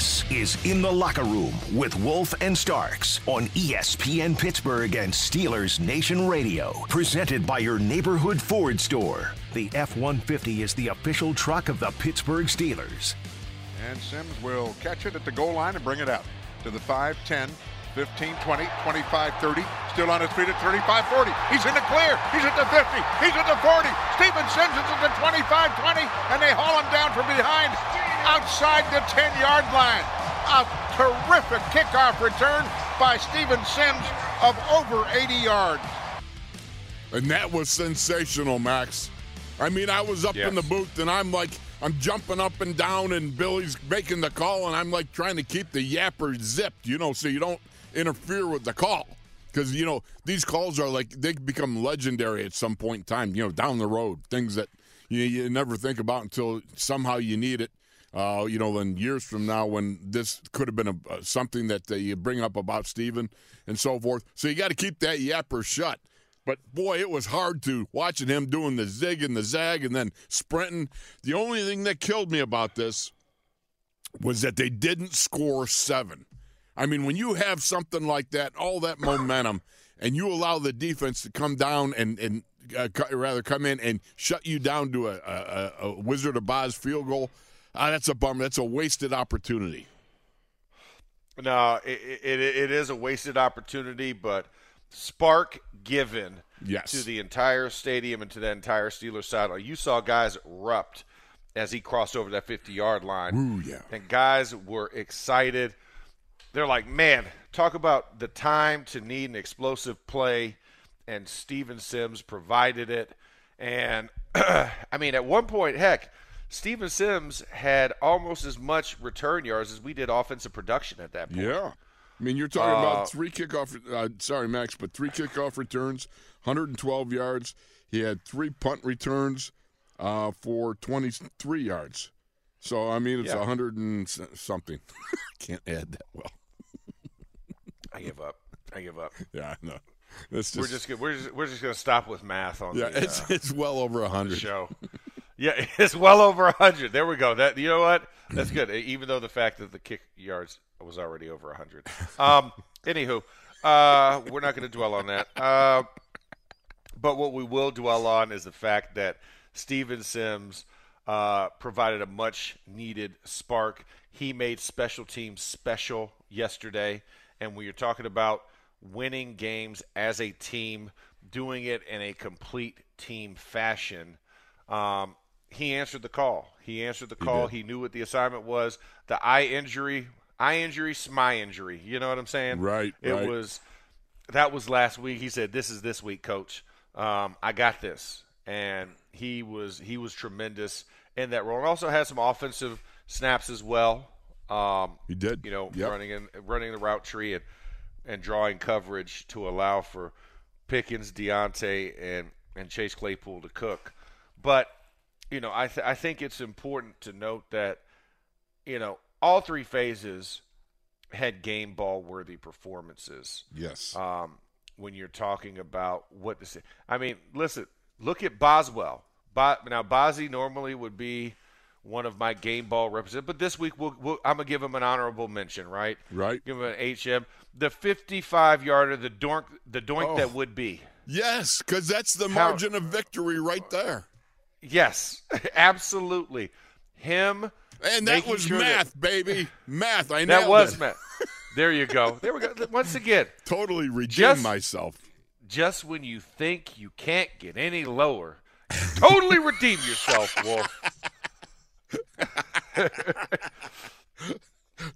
This is In the Locker Room with Wolf and Starks on ESPN Pittsburgh and Steelers Nation Radio. Presented by your neighborhood Ford store. The F 150 is the official truck of the Pittsburgh Steelers. And Sims will catch it at the goal line and bring it out to the 5 10, 15 20, 25 30. Still on his feet at 35 40. He's in the clear. He's at the 50. He's at the 40. Steven Sims is at the 25 20, and they haul him down from behind outside the 10 yard line. A terrific kickoff return by Steven Sims of over 80 yards. And that was sensational, Max. I mean, I was up Yes. in the booth and I'm like, I'm jumping up and down, and Billy's making the call, and I'm like trying to keep the yapper zipped, you know, so you don't interfere with the call. Because, you know, these calls are like, they become legendary at some point in time, you know, down the road. Things that you, you never think about until somehow you need it. Uh, you know, in years from now, when this could have been a, uh, something that you bring up about Steven and so forth. So you got to keep that yapper shut. But boy, it was hard to watching him doing the zig and the zag and then sprinting. The only thing that killed me about this was that they didn't score seven. I mean, when you have something like that, all that momentum, and you allow the defense to come down and and uh, rather come in and shut you down to a, a, a Wizard of Oz field goal, uh, that's a bummer. That's a wasted opportunity. No, it, it, it is a wasted opportunity, but spark given Yes. to the entire stadium and to the entire Steelers side. You saw guys erupt as he crossed over that 50 yard line. Ooh, yeah. And guys were excited. They're like, man, talk about the time to need an explosive play. And Steven Sims provided it. And I mean, at one point, heck, Steven Sims had almost as much return yards as we did offensive production at that point. Yeah. I mean, you're talking Uh, about three kickoff. Uh, sorry, Max, but three kickoff returns, 112 yards. He had three punt returns uh, for 23 yards. So I mean, it's Yeah. 100 and something. Can't add that well. I give up. I give up. Yeah, no. It's We're just gonna, we're just we're just gonna stop with math on yeah, the, it's uh, it's well over a hundred. show. Yeah, it's well over a hundred. There we go. That you know what? That's good. Even though the fact that the kick yards was already over a hundred. Um. Anywho, uh, we're not going to dwell on that. Uh, but what we will dwell on is the fact that Steven Sims uh, provided a much needed spark. He made special teams special yesterday, and we are talking about winning games as a team, doing it in a complete team fashion. Um, he answered the call. He answered the call. He, knew what the assignment was. The eye injury, eye injury, my injury. You know what I'm saying? Right, It right. was that was last week. He said, "This is this week, coach. Um, I got this." And he was he was tremendous in that role. And also had some offensive snaps as well. Um, He did. you know, Yep. running in running the route tree and and drawing coverage to allow for Pickens, Diontae, and and Chase Claypool to cook. But you know, I th- I think it's important to note that you know all three phases had game ball worthy performances. Yes. Um, when you're talking about what to say. I mean, listen, look at Boswell. Bo- now, Bozzy normally would be one of my game ball representatives, but this week we'll, we'll, I'm gonna give him an honorable mention, right? Right. Give him an HM. The 55 yarder, the doink, the doink Oh. that would be. Yes, because that's the How- margin of victory right there. Yes, absolutely. Him. And that was sure math, baby. Math. I know That, was it. Matt. There you go. There we go. Once again, Totally redeemed Just- myself. just when you think you can't get any lower, totally redeem yourself, Wolf.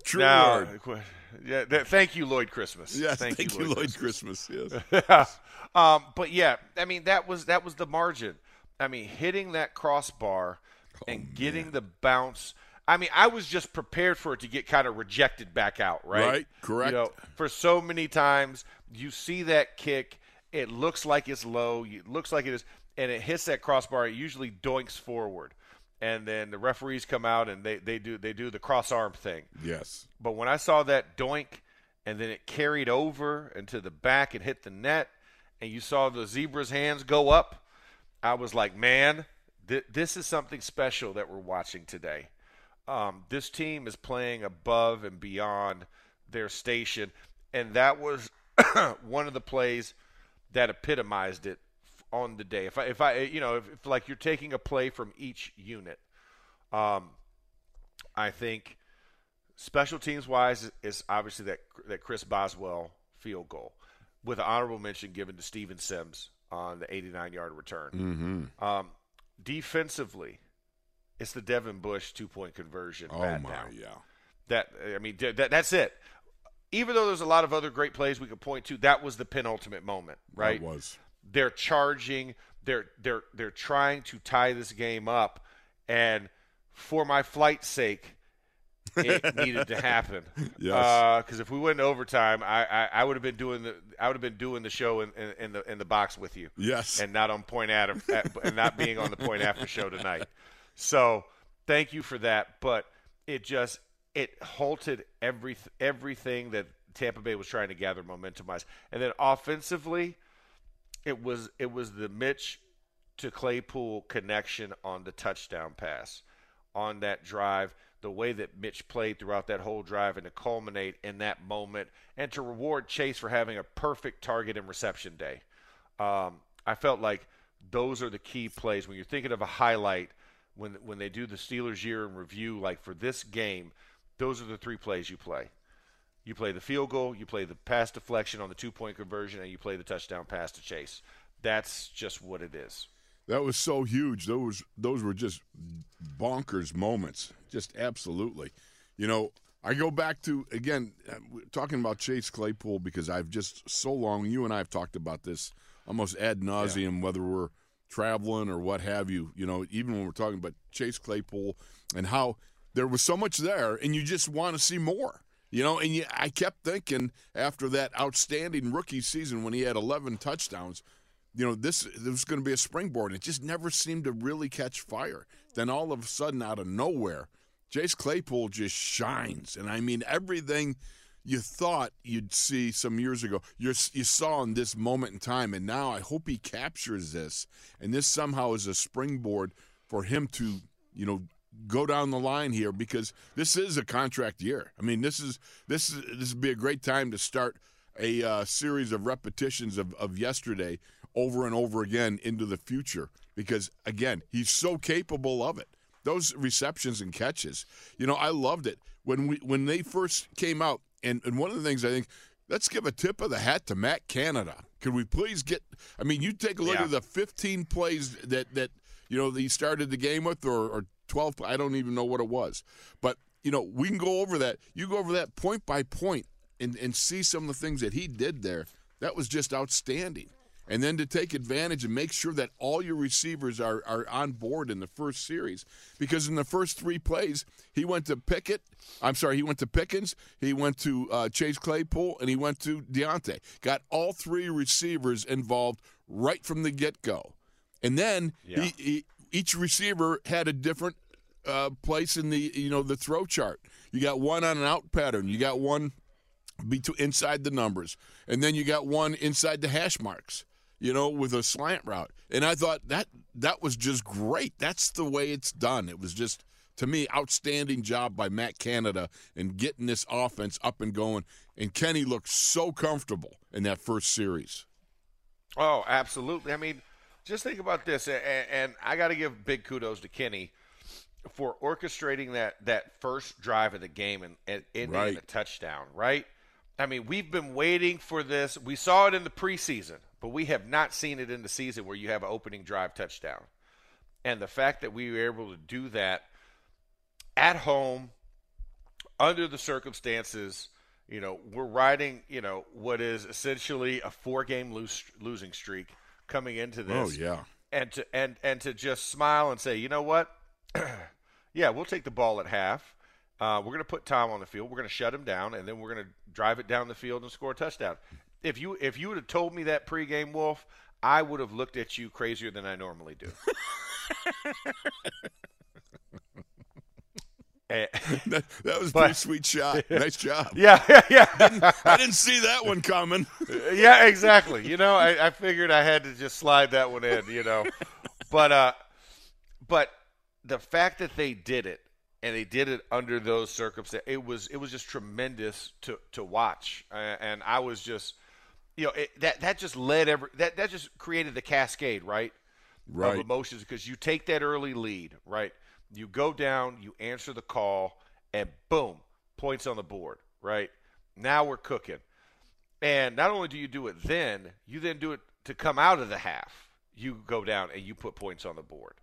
True Now, word. yeah, th- thank you, Lloyd Christmas. Yes, thank, you, Lloyd. Christmas. Yes. um, but yeah, I mean that was that was the margin. I mean, hitting that crossbar Oh, and getting the bounce. I mean, I was just prepared for it to get kind of rejected back out, right? Right, correct. You know, for so many times, you see that kick, it looks like it's low, it looks like it is, and it hits that crossbar. It usually doinks forward, and then the referees come out and they, they do they do the cross arm thing. yes. But when I saw that doink and then it carried over into the back and hit the net, and you saw the zebra's hands go up, I was like, man, th- this is something special that we're watching today. Um, this team is playing above and beyond their station, and that was one of the plays that epitomized it on the day. If I, if I, you know, if, if like you're taking a play from each unit, um, I think special teams wise is obviously that that Chris Boswell field goal with an honorable mention given to Steven Sims on the 89 yard return. Mm-hmm. Um, defensively, it's the Devin Bush two point conversion. Oh my, yeah. That I mean, that, that's it. Even though there's a lot of other great plays we could point to, that was the penultimate moment, right? That was. they're charging they're they're they're trying to tie this game up and for my flight's sake it needed to happen. Yes. Uh, because if we went overtime I, I, I would have been doing the I would have been doing the show in, in, in the in the box with you. Yes. and not on point after and not being on the point after show tonight. So thank you for that but it just it halted every everything that Tampa Bay was trying to gather momentum wise and then offensively it was it was the Mitch to Claypool connection on the touchdown pass. On that drive the way that Mitch played throughout that whole drive and to culminate in that moment and to reward Chase for having a perfect target and reception day. Um, I felt like those are the key plays when you're thinking of a highlight when when they do the Steelers year in review like for this game those are the three plays you play. You play the field goal, you play the pass deflection on the two point conversion, and you play the touchdown pass to Chase. That's just what it is. That was so huge. Those those were just bonkers moments. Just absolutely. You know, I go back to again uh, talking about Chase Claypool because I've just so long. You and I have talked about this almost ad nauseum, whether we're traveling or what have you. You know, even when we're talking about Chase Claypool and how there was so much there, and you just want to see more. You know, and you, I kept thinking after that outstanding rookie season when he had 11 touchdowns, you know, this, this was going to be a springboard. And it just never seemed to really catch fire. Then all of a sudden, out of nowhere, Chase Claypool just shines. And I mean, everything you thought you'd see some years ago, you're, you saw in this moment in time. And now I hope he captures this. And this somehow is a springboard for him to, you know, go down the line here because this is a contract year. I mean, this is this is this would be a great time to start a uh, series of repetitions of, of yesterday over and over again into the future because again, he's so capable of it. Those receptions and catches, you know, I loved it when we when they first came out. And and one of the things I think. Let's give a tip of the hat to Matt Canada. Could we please get? I mean, you take a look Yeah. at the 15 plays that that you know he started the game with, or, or 12. I don't even know what it was, but you know we can go over that. You go over that point by point and and see some of the things that he did there. That was just outstanding. And then to take advantage and make sure that all your receivers are, are on board in the first series. Because in the first three plays, he went to Pickett. I'm sorry, he went to Pickens, he went to uh, Chase Claypool, and he went to Diontae. Got all three receivers involved right from the get go. And then Yeah. he, he, each receiver had a different uh, place in the you know the throw chart. You got one on an out pattern. You got one between inside the numbers, and then you got one inside the hash marks. You know, with a slant route, and I thought that that was just great. That's the way it's done. It was just to me outstanding job by Matt Canada and getting this offense up and going. And Kenny looked so comfortable in that first series. Oh, absolutely. I mean, just think about this, and, and I got to give big kudos to Kenny for orchestrating that that first drive of the game and, and ending Right. in a touchdown. Right? I mean, we've been waiting for this. We saw it in the preseason, but we have not seen it in the season where you have an opening drive touchdown. And the fact that we were able to do that at home, under the circumstances, you know, we're riding, you know, what is essentially a four-game lose, losing streak coming into this. Oh yeah, And to and and to just smile and say, you know what? yeah, we'll take the ball at half. Uh, we're going to put Tom on the field. We're going to shut him down, and then we're going to drive it down the field and score a touchdown. If you if you would have told me that pregame, Wolf, I would have looked at you crazier than I normally do. Eh, that, that was a But- pretty sweet shot. Nice job. yeah, yeah. Yeah. I didn't see that one coming. yeah, exactly. You know, I, I figured I had to just slide that one in. You know, but uh, but the fact that they did it and they did it under those circumstances, it was it was just tremendous to to watch, and I was just, you know, it, that that just led every that that just created the cascade, right? Right. of emotions because you take that early lead, right? You go down, you answer the call, and boom, points on the board, right? Now we're cooking. And not only do you do it then, you then do it to come out of the half. You go down and you put points on the board.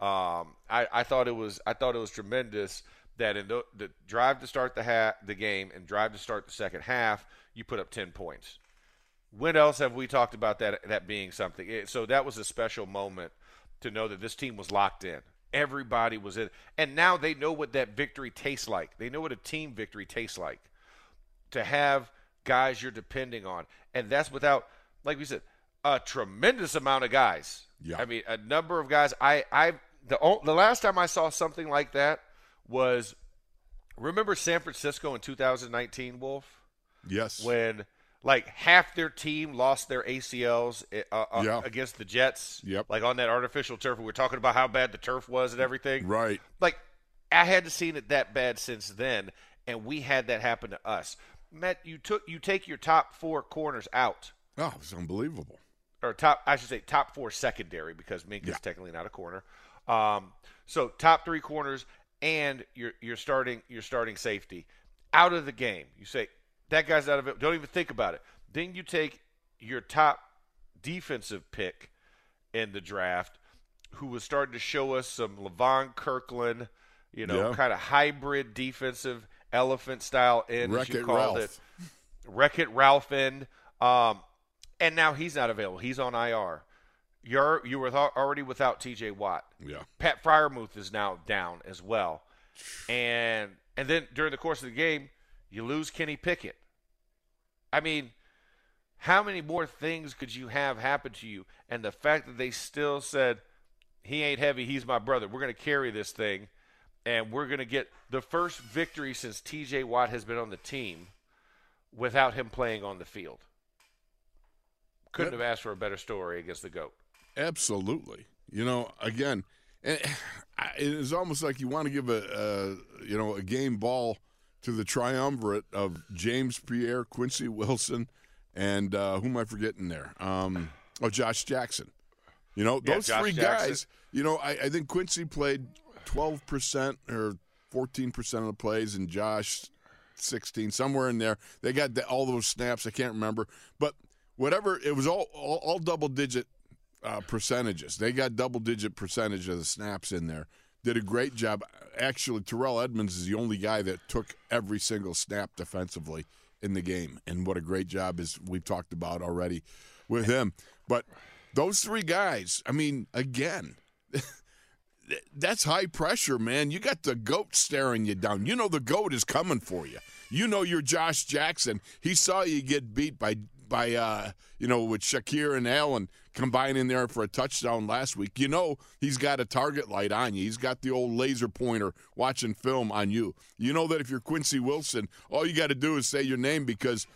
Um, I, I thought it was I thought it was tremendous that in the, the drive to start the ha- the game and drive to start the second half, you put up ten points. When else have we talked about that that being something? It- so that was a special moment to know that this team was locked in. Everybody was in, and now they know what that victory tastes like. They know what a team victory tastes like. To have guys you're depending on, and that's without, like we said, a tremendous amount of guys. Yeah. I mean, a number of guys. I, I, the the last time I saw something like that was, remember San Francisco in 2019, Wolf Yes. when like half their team lost their ACLs uh, uh, Yeah. against the Jets. Yep. Like on that artificial turf. We were talking about how bad the turf was and everything. Right. Like I hadn't seen it that bad since then, and we had that happen to us. Matt, you took you take your top four corners out, Oh, it's unbelievable. or top I should say top four secondary because Mink Yeah. is technically not a corner. Um, so top three corners and you're you're starting you're starting safety out of the game. You say that guy's out of it. Don't even think about it. Then you take your top defensive pick in the draft, who was starting to show us some Levon Kirkland, you know, Yeah. kind of hybrid defensive elephant style end, as you called Ralph. it. Wreck It Ralph end. Um, and now he's not available. He's on IR. You're you were th- already without T.J. Watt. Yeah. Pat Freiermuth is now down as well, and and then during the course of the game, you lose Kenny Pickett. I mean, how many more things could you have happen to you? And the fact that they still said he ain't heavy, he's my brother. We're going to carry this thing, and we're going to get the first victory since T.J. Watt has been on the team without him playing on the field. Couldn't Yep. have asked for a better story against the goat. Absolutely. You know, again, eh, it is almost like you want to give a, a you know a game ball to the triumvirate of James Pierre, Quincy Wilson, and uh, who am I forgetting there? Um, oh, Josh Jackson. You know, Yeah, those Josh three Jackson. guys. You know, I, I think Quincy played twelve percent or fourteen percent of the plays, and Josh 16, somewhere in there. They got the, all those snaps. I can't remember, but whatever. It was all all, all double digit uh, percentages. They got double digit percentage of the snaps in there. Did a great job. Actually, Terrell Edmunds is the only guy that took every single snap defensively in the game, and what a great job is we've talked about already with him. But those three guys, I mean, again. That's high pressure, man. You got the goat staring you down. You know the goat is coming for you. You know you're Josh Jackson. He saw you get beat by by uh, you know with Shakir and Allen combining there for a touchdown last week. You know he's got a target light on you. He's got the old laser pointer watching film on you. You know that if you're Quincy Wilson, all you got to do is say your name because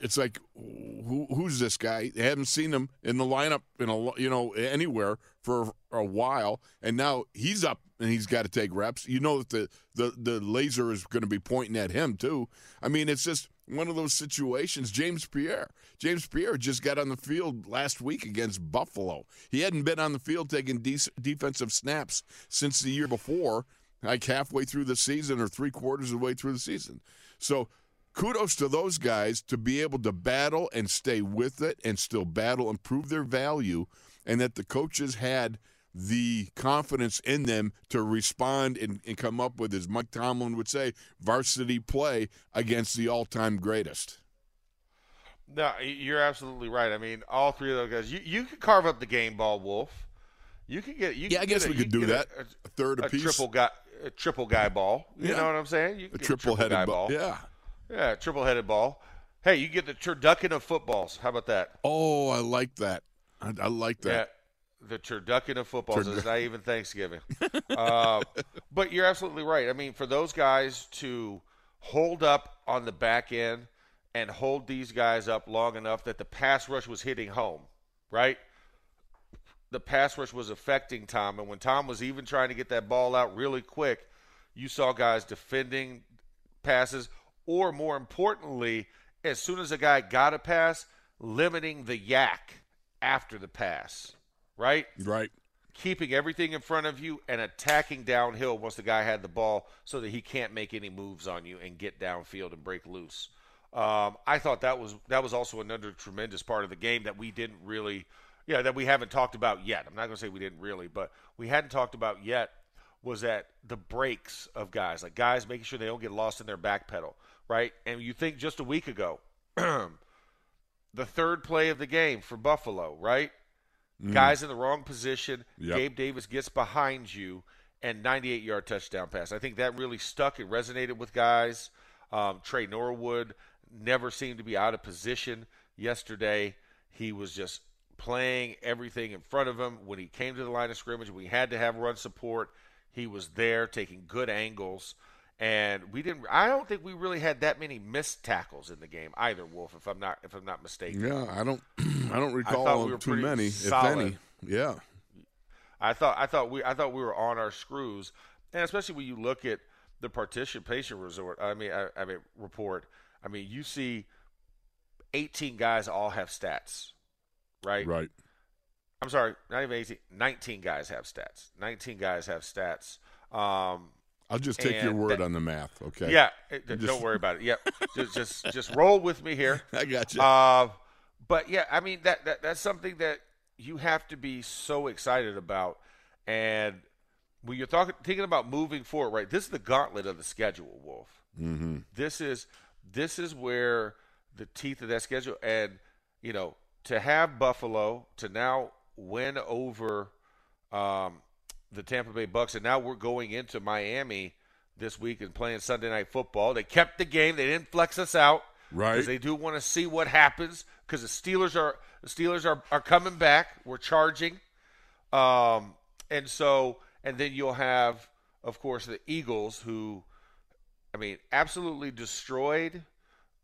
it's like who, who's this guy? They haven't seen him in the lineup in a you know anywhere for a while, and now he's up and he's got to take reps. You know that the the the laser is going to be pointing at him too. I mean, it's just one of those situations. James Pierre, James Pierre just got on the field last week against Buffalo. He hadn't been on the field taking de- defensive snaps since the year before, like halfway through the season or three quarters of the way through the season. So kudos to those guys to be able to battle and stay with it and still battle and prove their value, and that the coaches had the confidence in them to respond and, and come up with, as Mike Tomlin would say, varsity play against the all time greatest. No, you're absolutely right. I mean, all three of those guys. You you could carve up the game ball, Wolf. You could get. You yeah, I guess a, we could do that. A, a, third a piece. triple guy, a triple guy ball. You yeah. know what I'm saying? You a triple headed ball. ball. Yeah. Yeah, triple headed ball. Hey, you get the turducken of footballs. How about that? Oh, I like that. I, I like that. The turducken of footballs. Turd- it's not even Thanksgiving. uh, but you're absolutely right. I mean, for those guys to hold up on the back end and hold these guys up long enough that the pass rush was hitting home, right? The pass rush was affecting Tom. And when Tom was even trying to get that ball out really quick, you saw guys defending passes or more importantly, as soon as a guy got a pass, limiting the YAC after the pass, right? Right. Keeping everything in front of you and attacking downhill once the guy had the ball so that he can't make any moves on you and get downfield and break loose. Um, I thought that was that was also another tremendous part of the game that we didn't really, yeah, that we haven't talked about yet. I'm not going to say we didn't really, but we hadn't talked about yet was that the breaks of guys, like guys making sure they don't get lost in their back pedal right? And you think just a week ago, the third play of the game for Buffalo, right? Mm. Guys in the wrong position. Yep. Gabe Davis gets behind you and 98 yard touchdown pass. I think that really stuck. It resonated with guys. Um, Tre Norwood never seemed to be out of position yesterday. He was just playing everything in front of him. When he came to the line of scrimmage, we had to have run support. He was there taking good angles and we didn't. I don't think we really had that many missed tackles in the game either, Wolf. If I'm not, if I'm not mistaken. Yeah, I don't. I don't recall I we too many, solid. if any. Yeah. I thought. I thought we. I thought we were on our screws, and especially when you look at the participation resort. I mean, I, I mean report. I mean, you see, 18 guys all have stats, right? Right. I'm sorry, not even 18. 19 guys have stats. 19 guys have stats. Um, I'll just take your word that, on the math, okay? Yeah, just, don't worry about it. Yep, just just just roll with me here. I got you. Uh, but yeah, I mean that, that that's something that you have to be so excited about, and when you're talking thinking about moving forward, right? This is the gauntlet of the schedule, Wolf. Mm-hmm. This is this is where the teeth of that schedule, and you know, to have Buffalo to now win over um, the Tampa Bay Bucks, and now we're going into Miami this week and playing Sunday night football. They kept the game; they didn't flex us out, right? Because they do want to see what happens. Because the Steelers are the Steelers are are coming back. We're charging, um, and so and then you'll have, of course, the Eagles, who, I mean, absolutely destroyed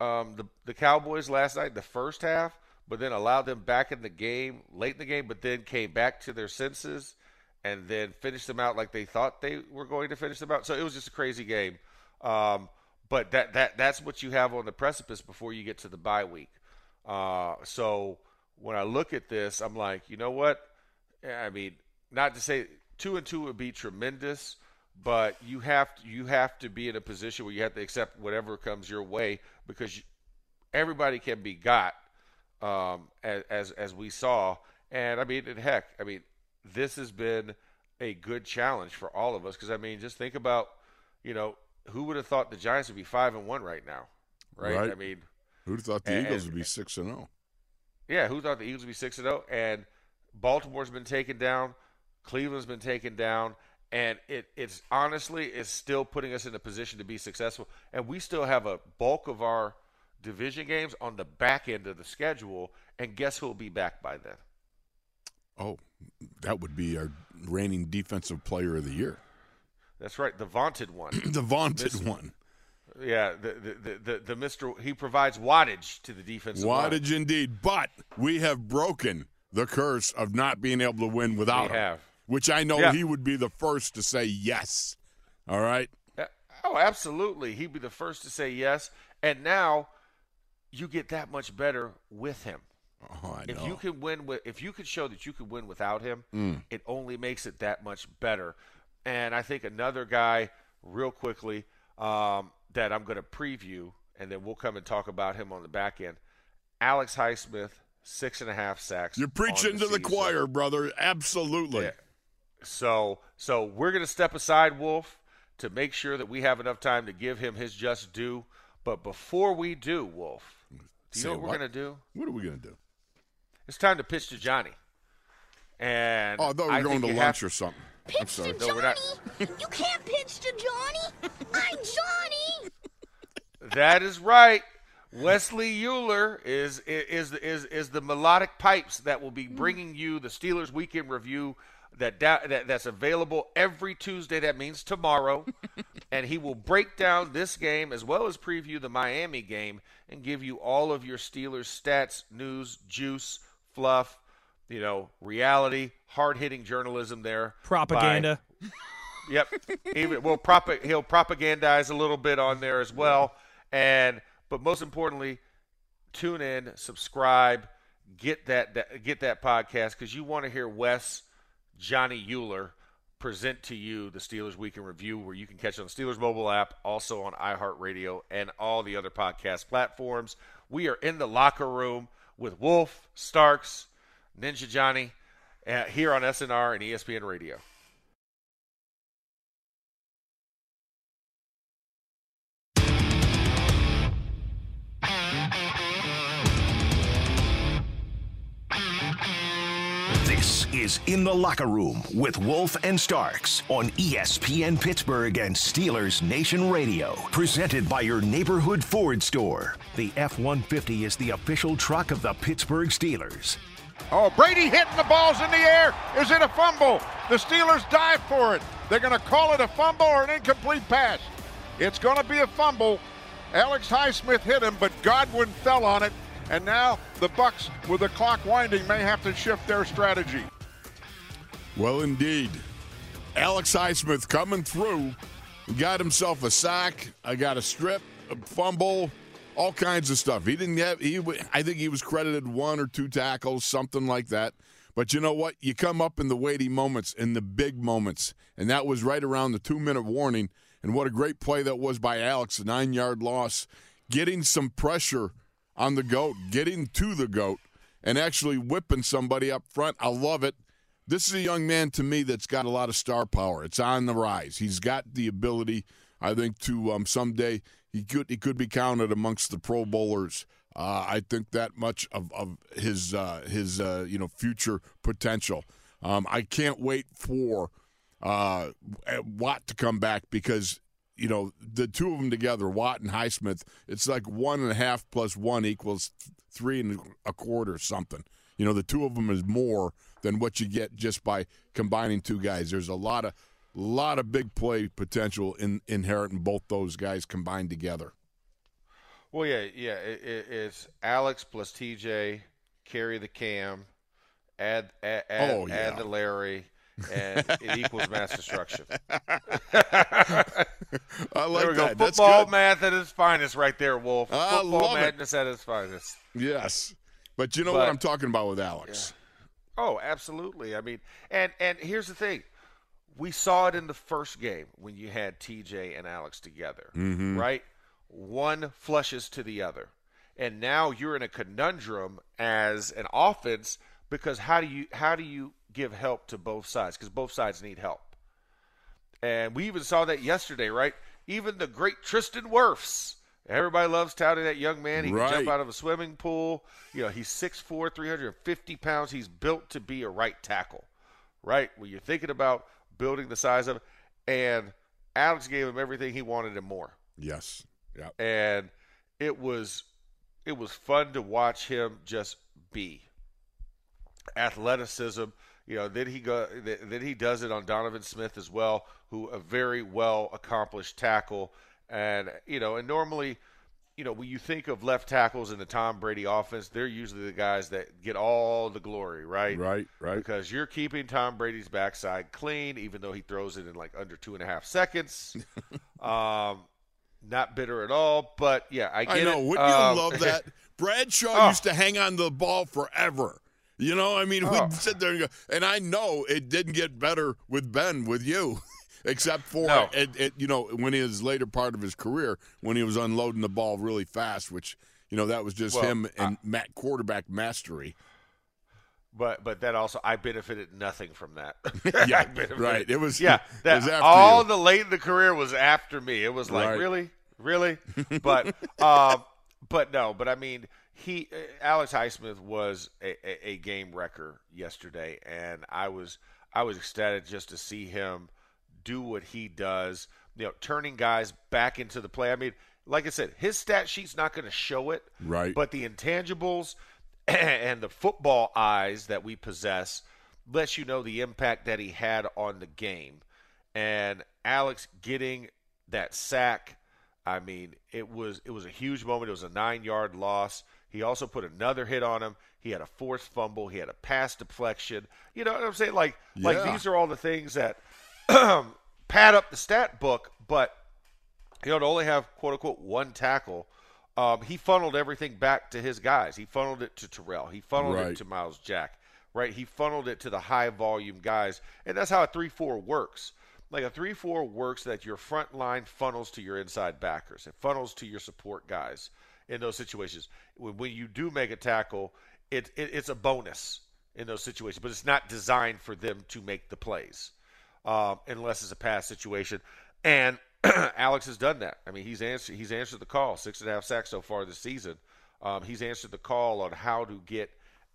um, the the Cowboys last night, the first half, but then allowed them back in the game late in the game, but then came back to their senses and then finish them out like they thought they were going to finish them out. So it was just a crazy game. Um, but that that that's what you have on the precipice before you get to the bye week. Uh, so when I look at this, I'm like, you know what? I mean, not to say two and two would be tremendous, but you have to, you have to be in a position where you have to accept whatever comes your way because everybody can be got, um, as, as as we saw. And I mean, and heck, I mean, this has been a good challenge for all of us because I mean, just think about, you know, who would have thought the Giants would be five and one right now, right? right. I mean, who'd have thought the and, Eagles would be six and zero? Oh? Yeah, who thought the Eagles would be six and zero? Oh? And Baltimore's been taken down, Cleveland's been taken down, and it it's honestly is still putting us in a position to be successful. And we still have a bulk of our division games on the back end of the schedule, and guess who will be back by then? Oh, that would be our reigning defensive player of the year. That's right, the vaunted one. the vaunted one. Yeah, the the, the the the Mister he provides wattage to the defensive line. Wattage indeed, but we have broken the curse of not being able to win without We him. have. Which I know Yeah. he would be the first to say yes. All right. Oh, absolutely. He'd be the first to say yes. And now you get that much better with him. Oh, I If know. you can win with if you could show that you could win without him, Mm. it only makes it that much better. And I think another guy, real quickly, um, that I'm going to preview, and then we'll come and talk about him on the back end. Alex Highsmith, six and a half sacks. You're preaching on to the season. choir, brother. Absolutely. Yeah. So so we're going to step aside, Wolf, to make sure that we have enough time to give him his just due. But before we do, Wolf, do you Say know what, what? we're going to do? What are we going to do? It's time to pitch to Johnny. And Oh, I thought we I were going to you lunch have- or something. I'm Pitch sorry. to No. Johnny. you can't pitch to Johnny. I'm Johnny. That is right. Wesley Euler is is is is the melodic pipes that will be bringing you the Steelers weekend review that, da- that that's available every Tuesday. That means tomorrow, and he will break down this game as well as preview the Miami game and give you all of your Steelers stats, news, juice, fluff, you know, reality, hard hitting journalism there. by- Propaganda. Yep. Even well, prop- he'll propagandize a little bit on there as well, and but most importantly, tune in, subscribe, get that, that get that podcast because you want to hear Wes, Johnny Euler present to you the Steelers Week in Review, where you can catch on the Steelers mobile app, also on iHeartRadio and all the other podcast platforms. We are in the locker room with Wolf, Starks, Ninja Johnny, uh, here on SNR and ESPN Radio. This is In the Locker Room with Wolf and Starks on ESPN Pittsburgh and Steelers Nation Radio. Presented by your neighborhood Ford store. The F 150 is the official truck of the Pittsburgh Steelers. Oh, Brady hitting the balls in the air. Is it a fumble? The Steelers dive for it. They're going to call it a fumble or an incomplete pass. It's going to be a fumble. Alex Highsmith hit him, but Godwin fell on it. And now the Bucks, with the clock winding, may have to shift their strategy. Well, indeed. Alex Highsmith coming through. Got himself a sack. I got a strip, a fumble, all kinds of stuff. He didn't have. He. I think he was credited one or two tackles, something like that. But you know what? You come up in the weighty moments, in the big moments, and that was right around the two-minute warning. And what a great play that was by Alex, a nine-yard loss, getting some pressure on the goat, getting to the goat, and actually whipping somebody up front. I love it. This is a young man to me that's got a lot of star power. It's on the rise. He's got the ability, I think, to um, someday he could he could be counted amongst the Pro Bowlers. Uh, I think that much of, of his uh, his uh, you know future potential. Um, I can't wait for uh, Watt to come back because you know the two of them together, Watt and Highsmith. It's like one and a half plus one equals three and a quarter something. You know, the two of them is more than what you get just by combining two guys. There's a lot of lot of big play potential in inherent in both those guys combined together. Well, yeah, yeah. It, it, it's Alex plus TJ, carry the cam, add add, add, Oh, yeah. add the Larry, and it equals mass destruction. I like there we go. that. That's Football math at its finest, right there, Wolf. I Football love it. madness at its finest. Yes, but you know But- what I'm talking about with Alex. Oh, absolutely. I mean, and and here's the thing. We saw it in the first game when you had TJ and Alex together, Mm-hmm. right? One flushes to the other. And now you're in a conundrum as an offense because how do you how do you give help to both sides? Because both sides need help. And we even saw that yesterday, right? Even the great Tristan Wirfs. Everybody loves touting that young man. He can jump out of a swimming pool. You know, he's 6'4", 350 pounds. He's built to be a right tackle, right? When you're thinking about building the size of and Alex gave him everything he wanted and more. Yes. Yeah. And it was it was fun to watch him just be athleticism. You know, then he go then he does it on Donovan Smith as well, who a very well accomplished tackle, and you know, and normally. You know, when you think of left tackles in the Tom Brady offense, they're usually the guys that get all the glory, right? Right, right. Because you're keeping Tom Brady's backside clean, even though he throws it in like under two and a half seconds. um, not bitter at all, but yeah, I get I know. it. Wouldn't you Um, love that? Bradshaw Oh. used to hang on the ball forever. You know, I mean, Oh. we'd sit there and go, and I know it didn't get better with Ben, with you, except for No. it, it, you know, when his later part of his career, when he was unloading the ball really fast, which, you know, that was just Well, him and Matt quarterback mastery. But but that also I benefited nothing from that. Yeah, I right. It was- yeah. it That was after all you. the late in the career was after me. It was like Right. really, really. But um, but no. But I mean, he uh, Alex Highsmith was a, a, a game wrecker yesterday, and I was I was ecstatic just to see him do what he does. You know, turning guys back into the play. I mean, like I said, his stat sheet's not going to show it, Right. But the intangibles and the football eyes that we possess lets you know the impact that he had on the game. And Alex getting that sack, I mean, it was it was a huge moment. It was a nine yard loss. He also put another hit on him. He had a forced fumble. He had a pass deflection. You know what I'm saying? Like like these are all the things that pad up the stat book, but you know, to only have quote unquote one tackle, um, he funneled everything back to his guys. He funneled it to Terrell. He funneled Right. it to Myles Jack. Right? He funneled it to the high volume guys, and that's how a three four works. Like a three four works that your front line funnels to your inside backers. It funnels to your support guys in those situations. When, you do make a tackle, it, it it's a bonus in those situations, but it's not designed for them to make the plays um, unless it's a pass situation. And Alex has done that. I mean, he's answered he's answered the call. Six and a half sacks so far this season. Um, he's answered the call on how to get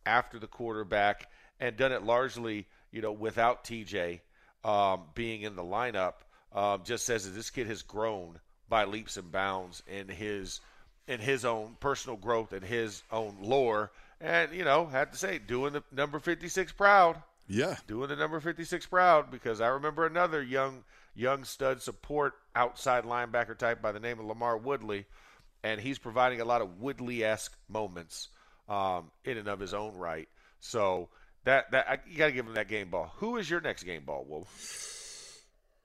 after the quarterback and done it largely, you know, without TJ um, being in the lineup. Um, just says that this kid has grown by leaps and bounds in his in his own personal growth and his own lore. And you know, had to say, doing the number fifty six proud Yeah. doing the number 56 proud because I remember another young young stud support outside linebacker type by the name of LaMarr Woodley, and he's providing a lot of Woodley esque moments um, in and of his own right. So that that I, you got to give him that game ball. Who is your next game ball, Wolf?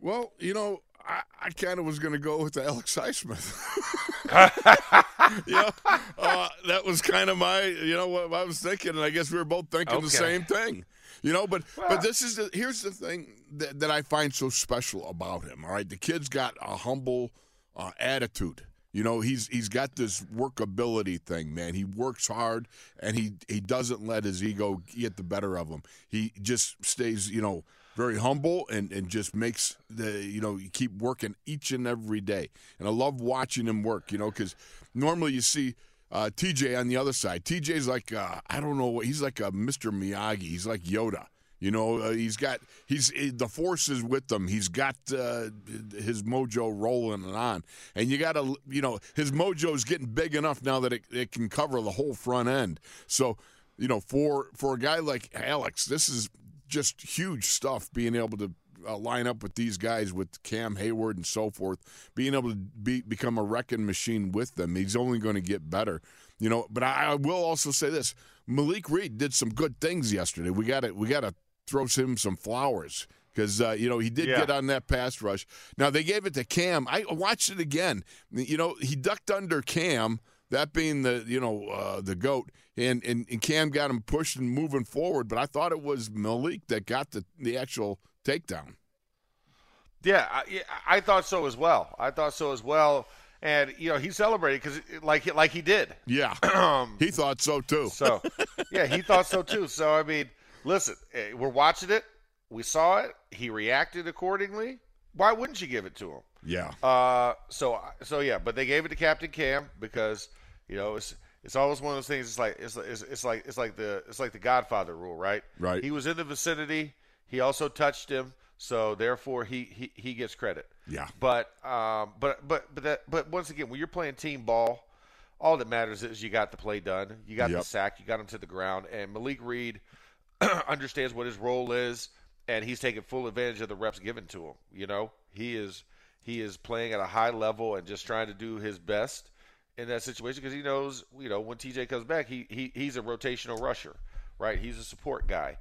Well, you know, I, I kind of was going to go with the Alex Highsmith. yeah, uh, that was kind of my, you know, what I was thinking, and I guess we were both thinking Okay. the same thing. You know, but Well- but this is the, here's the thing that, that I find so special about him. All right, the kid's got a humble uh, attitude. You know, he's he's got this workability thing, man. He works hard and he he doesn't let his ego get the better of him. He just stays, you know, very humble and, and just makes the you know you keep working each and every day. And I love watching him work, you know, because normally you see uh, TJ on the other side. TJ's like uh, I don't know what he's like a Mr. Miyagi. He's like Yoda. You know, uh, he's got he's eh, the force is with him. He's got uh, his mojo rolling and on, and you got to you know his mojo's getting big enough now that it, it can cover the whole front end. So, you know, for for a guy like Alex, this is just huge stuff. Being able to uh, line up with these guys, with Cam Hayward and so forth, being able to be, become a wrecking machine with them. He's only going to get better, you know. But I, I will also say this: Malik Reed did some good things yesterday. We got to we got to throw him some flowers because uh, you know he did Yeah. get on that pass rush. Now they gave it to Cam. I watched it again. You know he ducked under Cam, that being the you know uh, the goat, and, and and Cam got him pushed and moving forward. But I thought it was Malik that got the the actual takedown. Yeah, I, yeah, I thought so as well. I thought so as well. And you know, he celebrated because like like he did. Yeah, he thought so too. So, yeah, he thought so too. So, I mean, listen, eh, we're watching it. We saw it. He reacted accordingly. Why wouldn't you give it to him? yeah, Uh, so, so yeah, but they gave it to Captain Cam because you know it's it's always one of those things. It's like it's, it's, it's like it's like the it's like the Godfather rule, right? Right. He was in the vicinity. He also touched him, so therefore he he, he gets credit. Yeah. But um, but but but that but once again, when you're playing team ball, all that matters is you got the play done, you got Yep. the sack, you got him to the ground, and Malik Reed understands what his role is, and he's taking full advantage of the reps given to him. You know, he is he is playing at a high level and just trying to do his best in that situation because he knows, you know, when TJ comes back, he, he he's a rotational rusher, right? He's a support guy,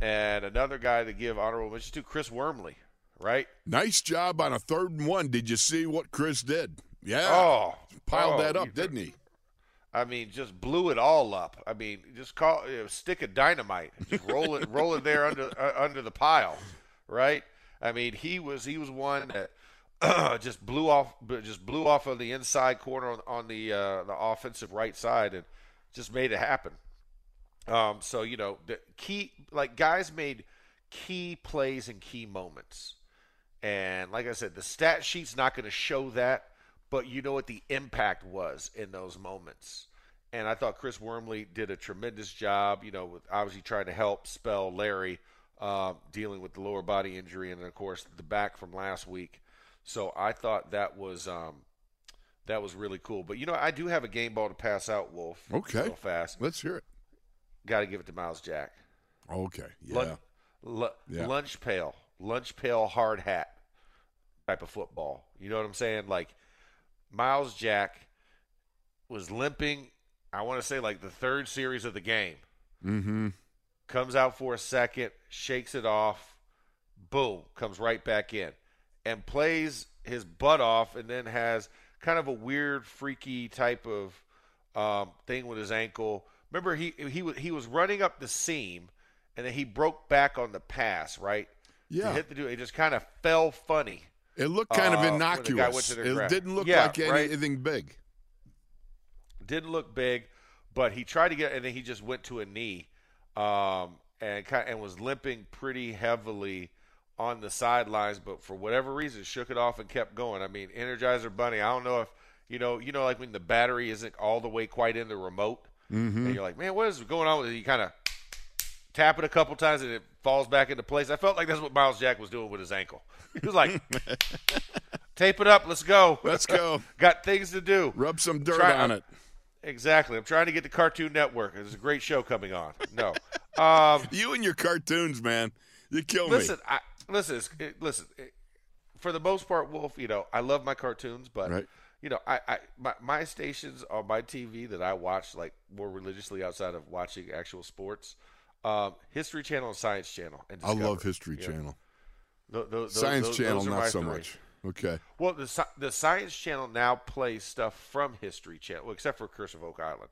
and another guy to give honorable mention to, Chris Wormley, right? Nice job on a third and one. Did you see what Chris did? Yeah. Oh, Piled oh, that up, didn't he? I mean, just blew it all up. I mean, just call you know, stick of dynamite, just roll it, roll it there under uh, under the pile, right? I mean, he was he was one that just blew off, just blew off of the inside corner on, on the uh, the offensive right side and just made it happen. Um, so you know, the key like guys made key plays and key moments, and like I said, the stat sheet's not going to show that, but you know what the impact was in those moments. And I thought Chris Wormley did a tremendous job, you know, with obviously trying to help spell Larry um, dealing with the lower body injury and, then of course, the back from last week. So I thought that was um, that was really cool. But you know, I do have a game ball to pass out, Wolf. Okay. real fast. Let's hear it. Got to give it to Myles Jack. Okay. Yeah. Lun- lu- Yeah. Lunch pail, lunch pail, hard hat type of football. You know what I'm saying? Like Myles Jack was limping. I want to say like the third series of the game. Mm-hmm. Comes out for a second, shakes it off, boom, comes right back in, and plays his butt off, and then has kind of a weird, freaky type of um, thing with his ankle. Remember, he he was he was running up the seam, and then he broke back on the pass, right? Yeah. to hit the dude. It just kind of fell funny. It looked kind Uh, of when the guy went innocuous. It didn't look Yeah, like right. anything big. didn't look big, but he tried to get, and then he just went to a knee, um, and kind and was limping pretty heavily on the sidelines. But for whatever reason, shook it off and kept going. I mean, Energizer Bunny. I don't know if you know, you know, like when the battery isn't all the way quite in the remote, Mm-hmm. and you're like, man, what is going on with it? You kind of tap it a couple times and it falls back into place. I felt like that's what Myles Jack was doing with his ankle. He was like, tape it up, let's go. Let's go. Got things to do. Rub some dirt Try- on it. Exactly. I'm trying to get the Cartoon Network. There's a great show coming on. No. Um, You and your cartoons, man. You kill me listen, me. I, listen, listen. For the most part, Wolf, you know, I love my cartoons, but Right. you know, I, I my, my stations on my TV that I watch like more religiously outside of watching actual sports, um, History Channel and Science Channel. And I love History. Channel. Those- Science those- Channel, not so three. much. Okay. Well, the the Science Channel now plays stuff from History Channel, well, except for Curse of Oak Island.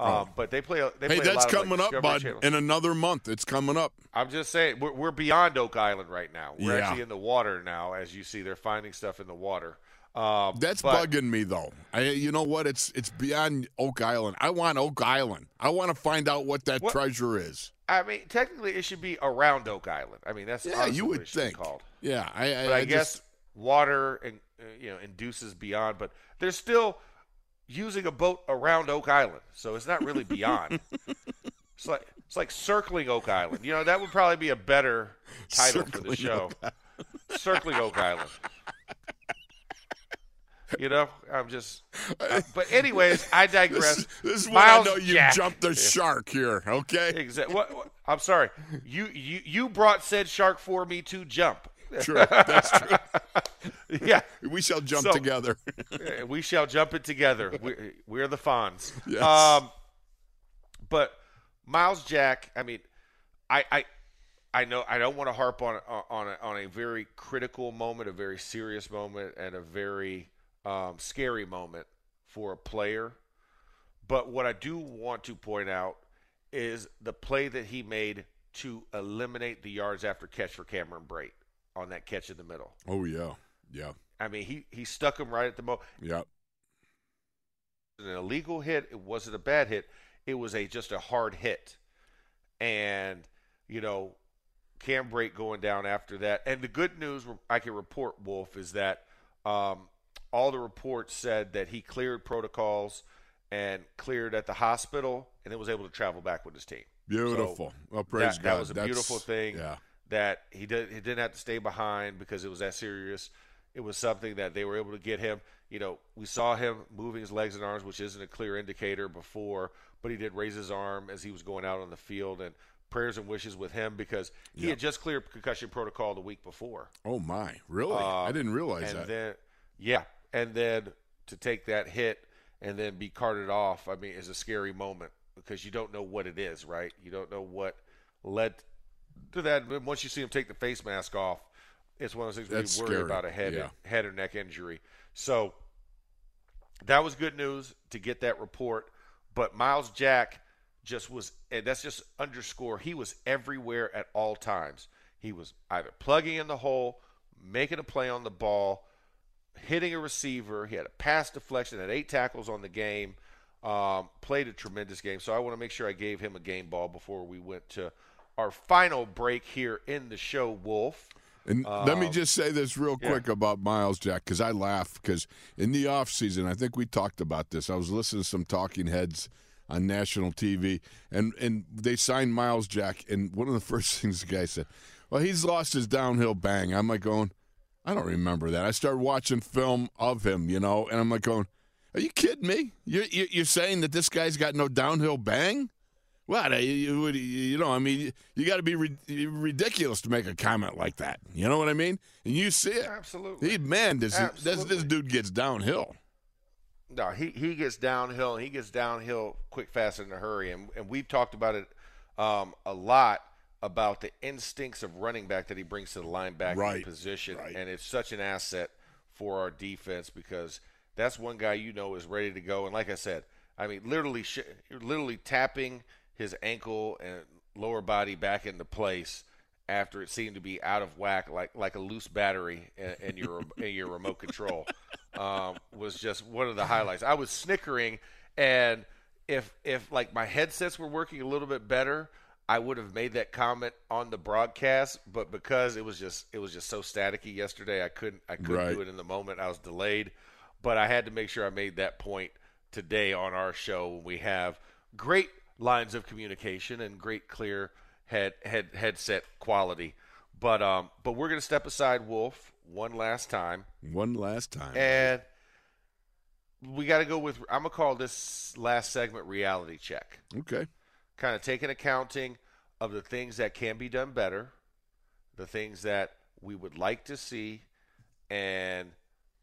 Um, But they play. They. Hey, play that's lot of, like, coming up, bud. Channel. In another month, it's coming up. I'm just saying we're, we're beyond Oak Island right now. We're Yeah. actually in the water now, as you see. They're finding stuff in the water. Um, That's but, bugging me though. I, you know what? It's it's beyond Oak Island. I want Oak Island. I want to find out what that What- treasure is. I mean, technically, it should be around Oak Island. I mean, that's Yeah, you what would think. called. Yeah, I, I, But I, I guess just- water and uh, you know induces beyond. But they're still using a boat around Oak Island, so it's not really beyond. it's like it's like circling Oak Island. You know, that would probably be a better title for the show. Oak circling Oak Island. You know, I'm just. uh, but anyways, I digress. this, this is Myles I know you jumped the shark here. Okay, Exactly. What, what- I'm sorry. You you you brought said shark for me to jump. True. That's true. Yeah. We shall jump So- together. Uh, we shall jump it together. We, we're the Fonz. Yes. Um, but Myles Jack, I mean, I, I, I know I don't want to harp on on a, on a very critical moment, a very serious moment, and a very um, scary moment for a player. But what I do want to point out is the play that he made to eliminate the yards after catch for Cameron Brate on that catch in the middle. oh yeah, yeah, I mean, he he stuck him right at the mo yeah. an illegal hit. It wasn't a bad hit. It was a just a hard hit, and you know, Cam Brate going down after that. And the good news I can report, Wolf, is that um, all the reports said that he cleared protocols and cleared at the hospital, and then was able to travel back with his team. Beautiful. So well, praise that, God. that was a That's- beautiful thing. Yeah. That he did he didn't have to stay behind because it was that serious. it was something that they were able to get him. You know, we saw him moving his legs and arms, which isn't a clear indicator before, but he did raise his arm as he was going out on the field. And prayers and wishes with him because he had just cleared concussion protocol the week before. Oh my, really? I Um, didn't realize and that. then, yeah, and then to take that hit and then be carted off, I mean, is a scary moment because you don't know what it is, right? You don't know what led to that. But once you see him take the face mask off, it's one of those things where That's you worry scary, about a head yeah. head or neck injury. So that was good news to get that report. But Myles Jack just was, and that's just underscore, he was everywhere at all times. He was either plugging in the hole, making a play on the ball, hitting a receiver. He had a pass deflection, had eight tackles on the game, um, played a tremendous game. So I want to make sure I gave him a game ball before we went to our final break here in the show, Wolf. And let me just say this real Um, yeah. quick about Myles Jack because I laugh because in the off season, I think we talked about this. I was listening to some talking heads on national TV, and and they signed Myles Jack, and one of the first things the guy said, "Well, he's lost his downhill bang." I'm like going, I don't remember that. I started watching film of him, you know, and I'm like going, Are you kidding me? You're you're saying that this guy's got no downhill bang? What? You, you, know, I mean, you got to be ri- ridiculous to make a comment like that. You know what I mean? And you see it. Absolutely. He, man, this, this this dude gets downhill. No, he, he gets downhill and he gets downhill quick, fast, and in a hurry. And, and we've talked about it um, a lot about the instincts of running back that he brings to the linebacker Right, position. right. And it's such an asset for our defense because that's one guy you know is ready to go. And like I said, I mean, literally, sh- literally tapping his ankle and lower body back into place after it seemed to be out of whack, like like a loose battery in, in your in your remote control, um, was just one of the highlights. I was snickering, and if if like my headsets were working a little bit better, I would have made that comment on the broadcast. But because it was just it was just so staticky yesterday, I couldn't I couldn't Right. do it in the moment. I was delayed, but I had to make sure I made that point today on our show when we have great lines of communication and great clear head head headset quality. But um but we're gonna step aside Wolf one last time One last time. and we got to go with I'm gonna call this last segment reality check. okay. Kind of taking accounting of the things that can be done better, the things that we would like to see, and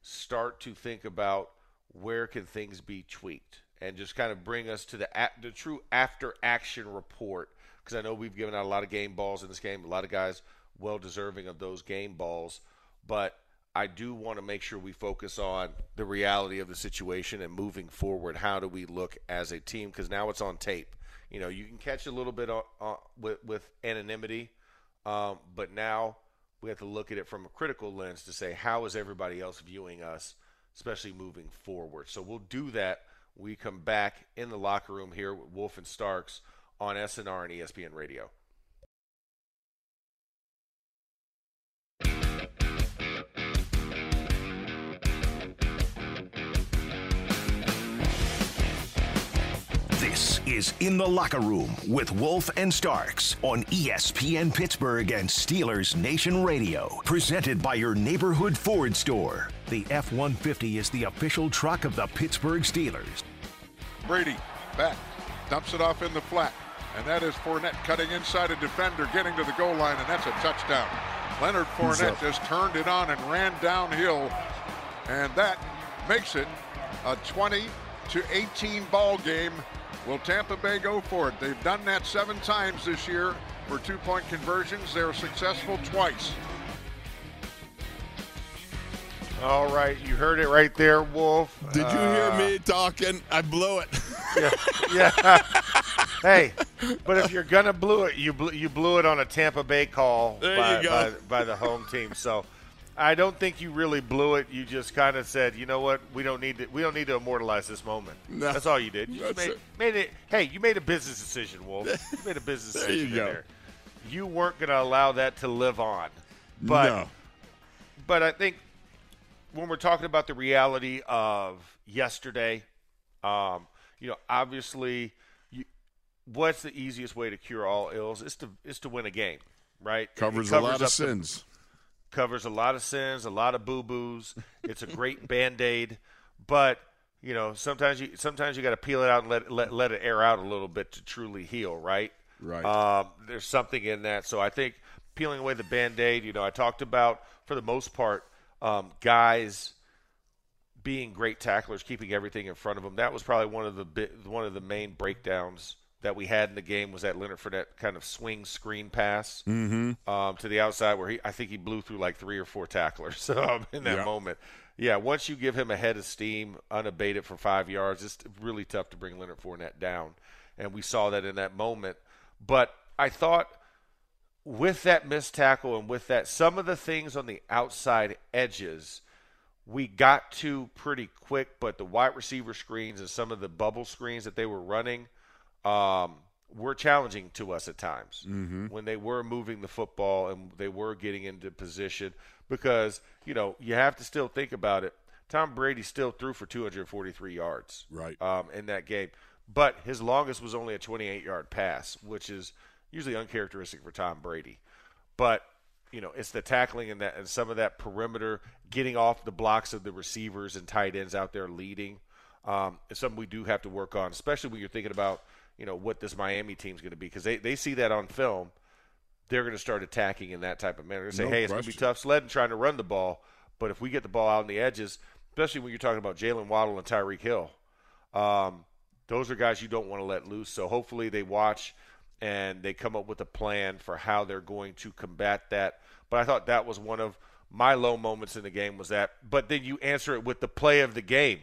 start to think about where can things be tweaked, and just kind of bring us to the the true after action report. Because I know we've given out a lot of game balls in this game, a lot of guys well deserving of those game balls, but I do want to make sure we focus on the reality of the situation and moving forward. How do we look as a team? Because now it's on tape. You know, you can catch a little bit on, on, with with anonymity, um, but now we have to look at it from a critical lens to say how is everybody else viewing us, especially moving forward. So we'll do that. We come back in the locker room here with Wolf and Starks on SNR and ESPN Radio. This is In the Locker Room with Wolf and Starks on ESPN Pittsburgh and Steelers Nation Radio. Presented by your neighborhood Ford store. The F 150 is the official truck of the Pittsburgh Steelers. Brady back, dumps it off in the flat, and that is Fournette cutting inside a defender, getting to the goal line, and that's a touchdown. Leonard Fournette just turned it on and ran downhill, and that makes it a 20 to 18 ball game. Will Tampa Bay go for it? They've done that seven times this year for two-point conversions. They're successful twice. All right, you heard it right there, Wolf. Did you hear Uh, me talking? I blew it. Yeah. hey, but if you're gonna blew it, you blew, you blew it on a Tampa Bay call by, you by, by the home team. So I don't think you really blew it. You just kind of said, you know what, we don't need to we don't need to immortalize this moment. No. That's all you did. You made, it. made it. Hey, you made a business decision, Wolf. You made a business There decision in go. there. You weren't gonna allow that to live on. But no. but I think when we're talking about the reality of yesterday, um, you know, obviously, you, what's the easiest way to cure all ills? Is to is to win a game, right? It Covers, a lot of the- sins. covers a lot of sins, a lot of boo boos. It's a great band aid, but you know sometimes you sometimes you got to peel it out and let let let it air out a little bit to truly heal, right? Right. Um, there's something in that, so I think peeling away the band aid. You know, I talked about for the most part um, guys being great tacklers, keeping everything in front of them. That was probably one of the bi- one of the main breakdowns that we had in the game was that Leonard Fournette kind of swing screen pass Mm-hmm. um, to the outside where he I think he blew through like three or four tacklers um, in that Yeah. moment. Yeah, once you give him a head of steam unabated for five yards, it's really tough to bring Leonard Fournette down, and we saw that in that moment. But I thought with that missed tackle and with that some of the things on the outside edges we got to pretty quick, but the wide receiver screens and some of the bubble screens that they were running um, were challenging to us at times Mm-hmm. when they were moving the football and they were getting into position because, you know, you have to still think about it. Tom Brady still threw for 243 yards Right. um, in that game, but his longest was only a 28 yard pass, which is usually uncharacteristic for Tom Brady. But you know, it's the tackling and that and some of that perimeter, getting off the blocks of the receivers and tight ends out there leading. Um, it's something we do have to work on, especially when you're thinking about, you know, what this Miami team's going to be because they, they see that on film. They're going to start attacking in that type of manner. They say, No hey, it's going to be question. tough sledding trying to run the ball, but if we get the ball out on the edges, especially when you're talking about Jaylen Waddle and Tyreek Hill, um, those are guys you don't want to let loose. So hopefully they watch and they come up with a plan for how they're going to combat that. But I thought that was one of my low moments in the game was that. But then you answer it with the play of the game,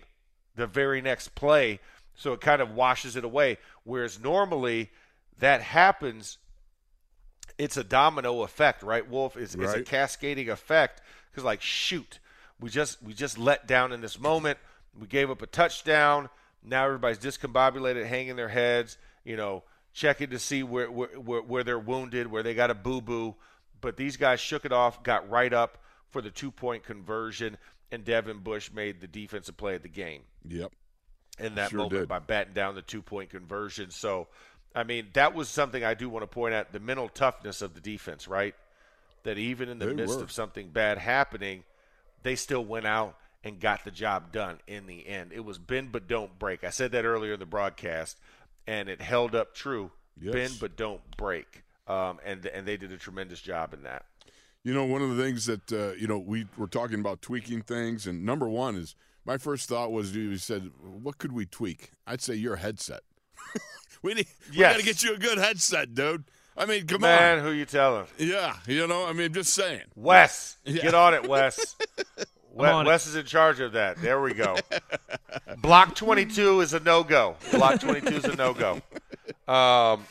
the very next play. So it kind of washes it away. Whereas normally that happens, it's a domino effect, right, Wolf? It's, it's a cascading effect because, like, shoot, we just we just let down in this moment. We gave up a touchdown. Now everybody's discombobulated, hanging their heads. You know, checking to see where where, where, where they're wounded, where they got a boo boo. But these guys shook it off, got right up for the two point conversion, and Devin Bush made the defensive play of the game Yep. in that Sure moment did. by batting down the two point conversion. So, I mean, that was something I do want to point out the mental toughness of the defense, right? That even in the They midst were. of something bad happening, they still went out and got the job done in the end. It was bend but don't break. I said that earlier in the broadcast, and it held up true. Yes. Bend but don't break. Um, and and they did a tremendous job in that. You know, one of the things that uh, you know we were talking about tweaking things, and number one is my first thought was you said, "What could we tweak?" I'd say your headset. we need, we got to get you a good headset, dude. I mean, come Man, on. who you telling? Yeah, you know, I mean, just saying. Wes, Yeah. get on it, Wes. We- on it. Wes is in charge of that. There we go. Block 22 is a no go. Block 22 is a no go. Um,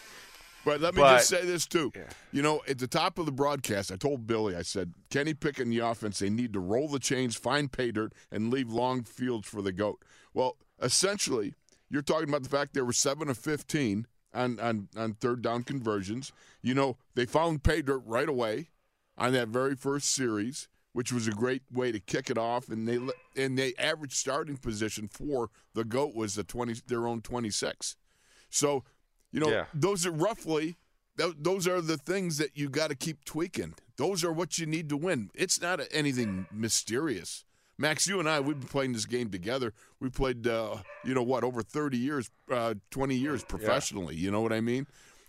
But let me But- just say this too. You know, at the top of the broadcast, I told Billy, I said, Kenny Pickett and the offense, they need to roll the chains, find pay dirt, and leave long fields for the goat. Well, essentially, you're talking about the fact they were seven of fifteen on on, on third down conversions. You know, they found pay dirt right away on that very first series, which was a great way to kick it off. And they and the average starting position for the goat was the twenty their own twenty six. So, you know, Yeah. those are roughly those are the things that you got to keep tweaking. Those are what you need to win. It's not anything mysterious. Max, you and I, we've been playing this game together. We played, uh, you know what, over 30 years, uh, 20 years professionally. You know what I mean?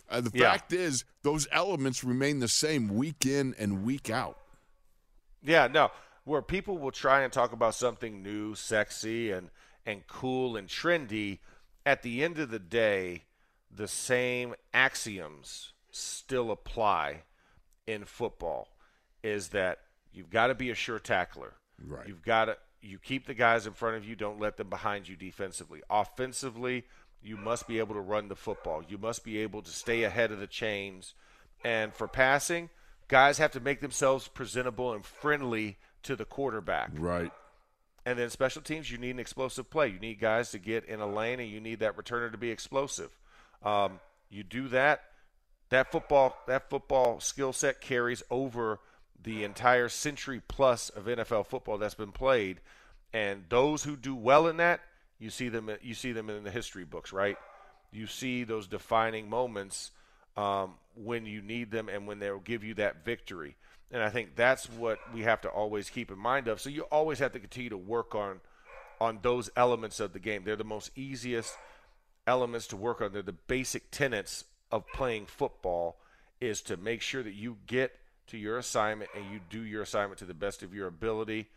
Uh, the Yeah. fact is, those elements remain the same week in and week out. Yeah, no. Where people will try and talk about something new, sexy, and, and cool and trendy, at the end of the day, the same axioms still apply in football is that you've got to be a sure tackler. Right. You've got to you keep the guys in front of you, don't let them behind you defensively. Offensively, you must be able to run the football. You must be able to stay ahead of the chains. And for passing, guys have to make themselves presentable and friendly to the quarterback. Right. And then special teams, you need an explosive play. You need guys to get in a lane, and you need that returner to be explosive. Um, you do that, that football that football skill set carries over the entire century plus of NFL football that's been played. And those who do well in that, you see them you see them in the history books, right? You see those defining moments um, when you need them and when they'll give you that victory. And I think that's what we have to always keep in mind of. So you always have to continue to work on on those elements of the game. They're the most easiest elements to work on. They're the basic tenets of playing football is to make sure that you get to your assignment and you do your assignment to the best of your ability.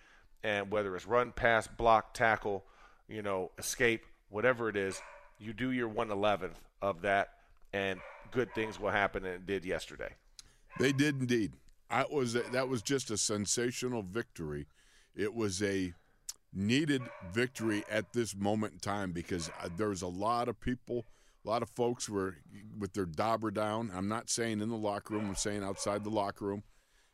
And whether it's run, pass, block, tackle, you know, escape, whatever it is, you do your 111th of that, and good things will happen. And did yesterday. They did indeed. I was that was just a sensational victory. It was a needed victory at this moment in time because uh, there's a lot of people, a lot of folks were with their dauber down. I'm not saying in the locker room. I'm saying outside the locker room.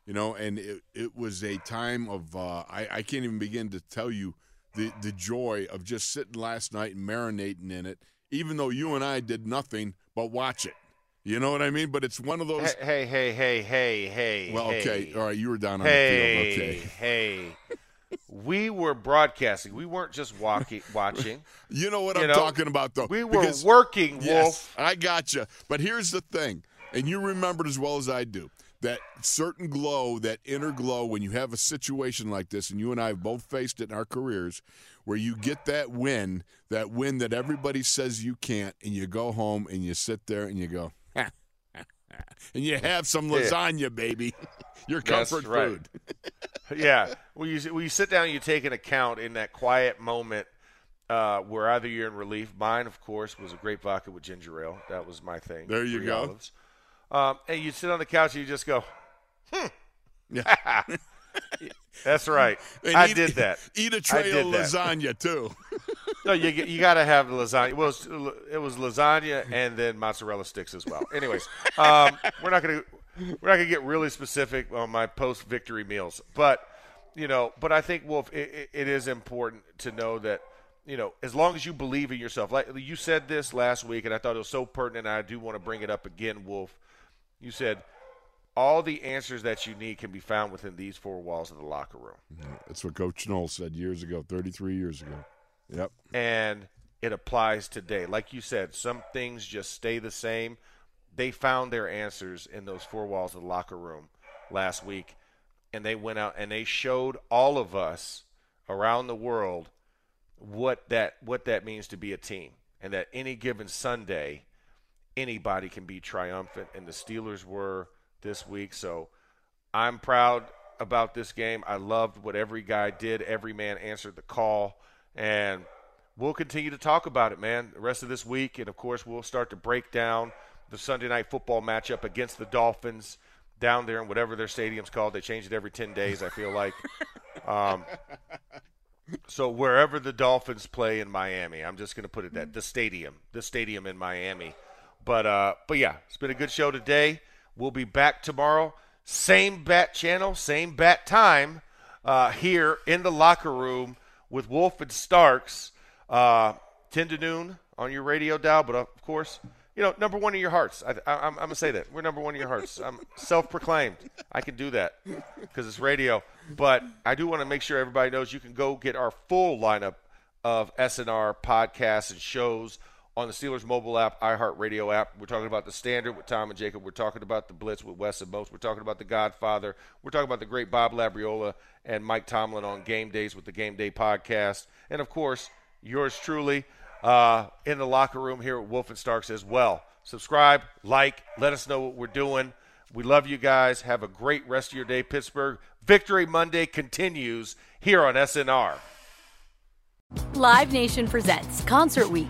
You know, and it, it was a time of uh, I, I can't even begin to tell you the the joy of just sitting last night and marinating in it, even though you and I did nothing but watch it. You know what I mean? But it's one of those. Hey, hey, hey, hey, hey. Well, okay, hey. all right. You were down on hey, the field. Okay. Hey, we were broadcasting. We weren't just walking, watching. You know what You I'm know, talking about, though. We were because- working, Wolf. Yes, I got gotcha. You. But here's the thing, and you remembered as well as I do that certain glow, that inner glow, when you have a situation like this, and you and I have both faced it in our careers, where you get that win, that win that everybody says you can't, and you go home and you sit there and you go, and you have some Yeah. lasagna, baby. Your comfort right. food. yeah. When you, when you sit down and you take an account in that quiet moment uh, where either you're in relief. Mine, of course, was a grape vodka with ginger ale. That was my thing. There you Three go. Um, and you sit on the couch and you just go, hmm. That's right. And I eat- did that. Eat a tray of lasagna too. No, you you got to have lasagna. Well, it was, lasagna and then mozzarella sticks as well. Anyways, um, we're not gonna we're not gonna get really specific on my post victory meals, but you know, but I think Wolf, it, it, it is important to know that you know, as long as you believe in yourself, like you said this last week, and I thought it was so pertinent. And I do want to bring it up again, Wolf. You said all the answers that you need can be found within these four walls of the locker room. That's what Coach Noll said years ago, 33 years ago. Yep. and it applies today. Like you said, some things just stay the same. They found their answers in those four walls of the locker room last week, and they went out and they showed all of us around the world what that what that means to be a team, and that any given Sunday, anybody can be triumphant, and the Steelers were this week. So I'm proud about this game. I loved what every guy did. Every man answered the call, and we'll continue to talk about it, man, the rest of this week. And of course, we'll start to break down the Sunday night football matchup against the Dolphins down there in whatever their stadium's called. They change it every 10 days, I feel like. Um, so wherever the Dolphins play in Miami, I'm just going to put it that the stadium, the stadium in Miami. But uh, but yeah, it's been a good show today. We'll be back tomorrow, same bat channel, same bat time, uh, here in the locker room with Wolf and Starks, uh, ten to noon on your radio dial. But of course, you know, number one in your hearts. I, I'm, I'm gonna say that we're number one in your hearts. I'm self-proclaimed. I can do that because it's radio. But I do want to make sure everybody knows you can go get our full lineup of SNR podcasts and shows on the Steelers mobile app, iHeartRadio app. We're talking about the Standard with Tom and Jacob. We're talking about the Blitz with Wes and Most. We're talking about the Godfather. We're talking about the great Bob Labriola and Mike Tomlin on game days with the Game Day podcast, and of course yours truly uh, in the locker room here at Wolf and Starks as well. Subscribe, like, let us know what we're doing. We love you guys. Have a great rest of your day, Pittsburgh. Victory Monday continues here on SNR. Live Nation presents Concert Week.